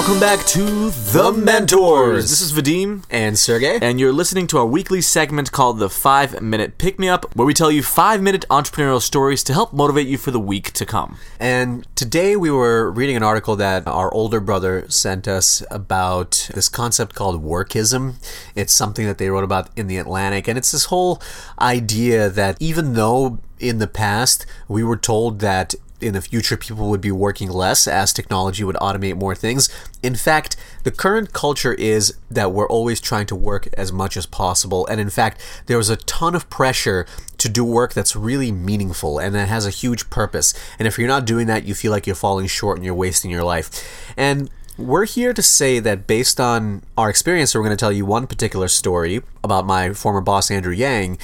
Welcome back to The Mentors. This is Vadim, And Sergei? and you're listening to our weekly segment called the 5 Minute Pick Me Up, where we tell you 5 minute entrepreneurial stories to help motivate you for the week to come. And today we were reading an article that our older brother sent us about this concept called workism. It's something that they wrote about in the Atlantic, and it's this whole idea that even though in the past we were told that in the future people would be working less as technology would automate more things. In fact, the current culture is that we're always trying to work as much as possible. And in fact, there was a ton of pressure to do work that's really meaningful and that has a huge purpose. And if you're not doing that, you feel like you're falling short and you're wasting your life. And we're here to say that based on our experience, we're going to tell you one particular story about my former boss, Andrew Yang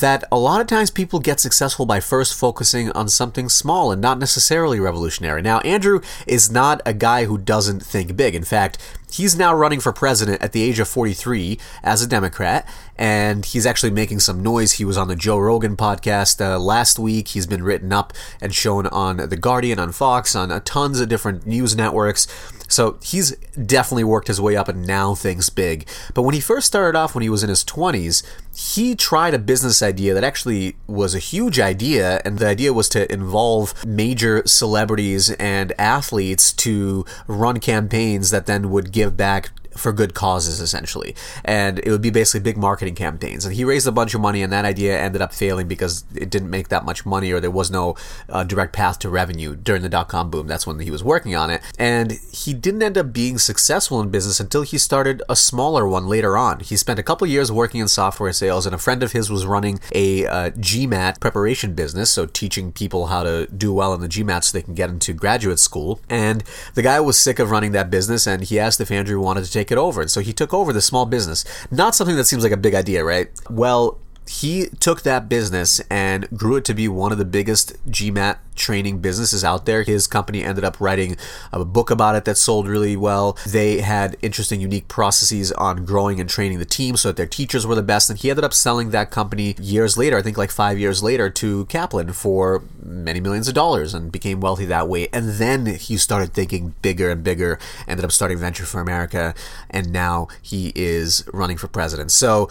that a lot of times people get successful by first focusing on something small and not necessarily revolutionary. Now, Andrew is not a guy who doesn't think big. In fact, he's now running for president at the age of 43 as a Democrat, and he's actually making some noise. He was on the Joe Rogan podcast uh, last week. He's been written up and shown on The Guardian, on Fox, on uh, tons of different news networks. So he's definitely worked his way up and now thinks big. But when he first started off, when he was in his 20s, he tried a business idea that actually was a huge idea, and the idea was to involve major celebrities and athletes to run campaigns that then would give back for good causes essentially. And it would be basically big marketing campaigns. And he raised a bunch of money and that idea ended up failing because it didn't make that much money or there was no uh, direct path to revenue during the dot-com boom. That's when he was working on it. And he didn't end up being successful in business until he started a smaller one later on. He spent a couple years working in software sales and a friend of his was running a uh, gmat preparation business so teaching people how to do well in the gmat so they can get into graduate school. And the guy was sick of running that business and he asked if andrew wanted to take take it over. And so he took over the small business. Not something that seems like a big idea, right? Well, he took that business and grew it to be one of the biggest GMAT training businesses out there. His company ended up writing a book about it that sold really well. They had interesting, unique processes on growing and training the team so that their teachers were the best. And he ended up selling that company years later, I think like five years later, to Kaplan for many millions of dollars and became wealthy that way. And then he started thinking bigger and bigger, ended up starting Venture for America, and now he is running for president. So,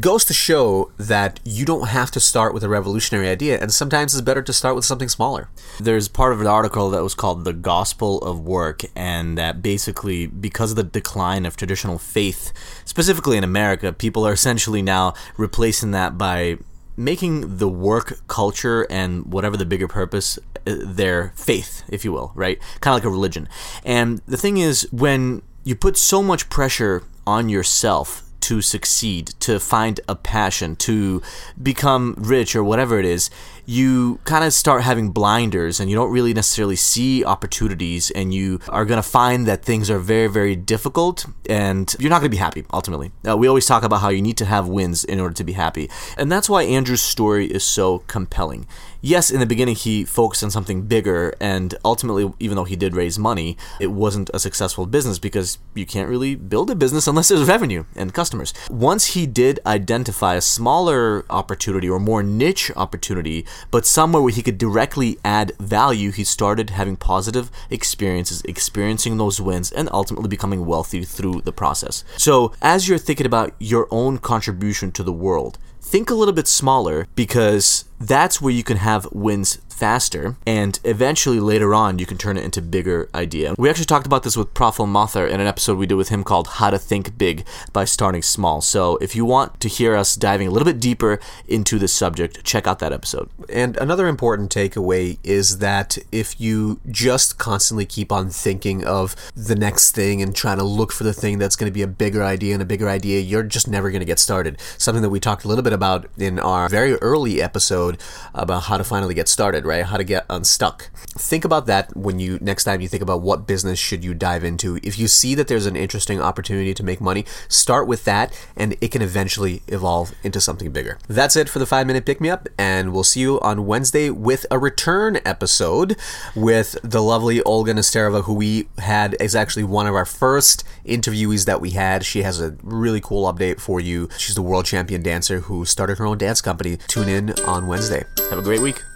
goes to show that you don't have to start with a revolutionary idea, and sometimes it's better to start with something smaller. There's part of an article that was called The Gospel of Work, and that basically, because of the decline of traditional faith, specifically in America, people are essentially now replacing that by making the work culture and whatever the bigger purpose uh, their faith if you will right kind of like a religion and the thing is when you put so much pressure on yourself to succeed, to find a passion, to become rich or whatever it is, you kind of start having blinders and you don't really necessarily see opportunities and you are going to find that things are very, very difficult and you're not going to be happy ultimately. Uh, we always talk about how you need to have wins in order to be happy. And that's why Andrew's story is so compelling yes, in the beginning he focused on something bigger, and ultimately, even though he did raise money, it wasn't a successful business because you can't really build a business unless there's revenue and customers. Once he did identify a smaller opportunity or more niche opportunity, but somewhere where he could directly add value, he started having positive experiences, experiencing those wins, and ultimately becoming wealthy through the process. So, as you're thinking about your own contribution to the world, think a little bit smaller because that's where you can have wins faster and eventually later on you can turn it into bigger idea. We actually talked about this with Praful Mathur in an episode we did with him called How to Think Big by Starting Small. So if you want to hear us diving a little bit deeper into this subject, check out that episode. And another important takeaway is that if you just constantly keep on thinking of the next thing and trying to look for the thing that's going to be a bigger idea and a bigger idea, you're just never going to get started. Something that we talked a little bit about in our very early episode about how to finally get started right? How to get unstuck. Think about that when you next time you think about what business should you dive into. If you see that there's an interesting opportunity to make money, start with that and it can eventually evolve into something bigger. That's it for the 5 minute pick me up and we'll see you on Wednesday with a return episode with the lovely Olga Nesterova who we had is actually one of our first interviewees that we had. She has a really cool update for you. She's the world champion dancer who started her own dance company. Tune in on Wednesday. Have a great week.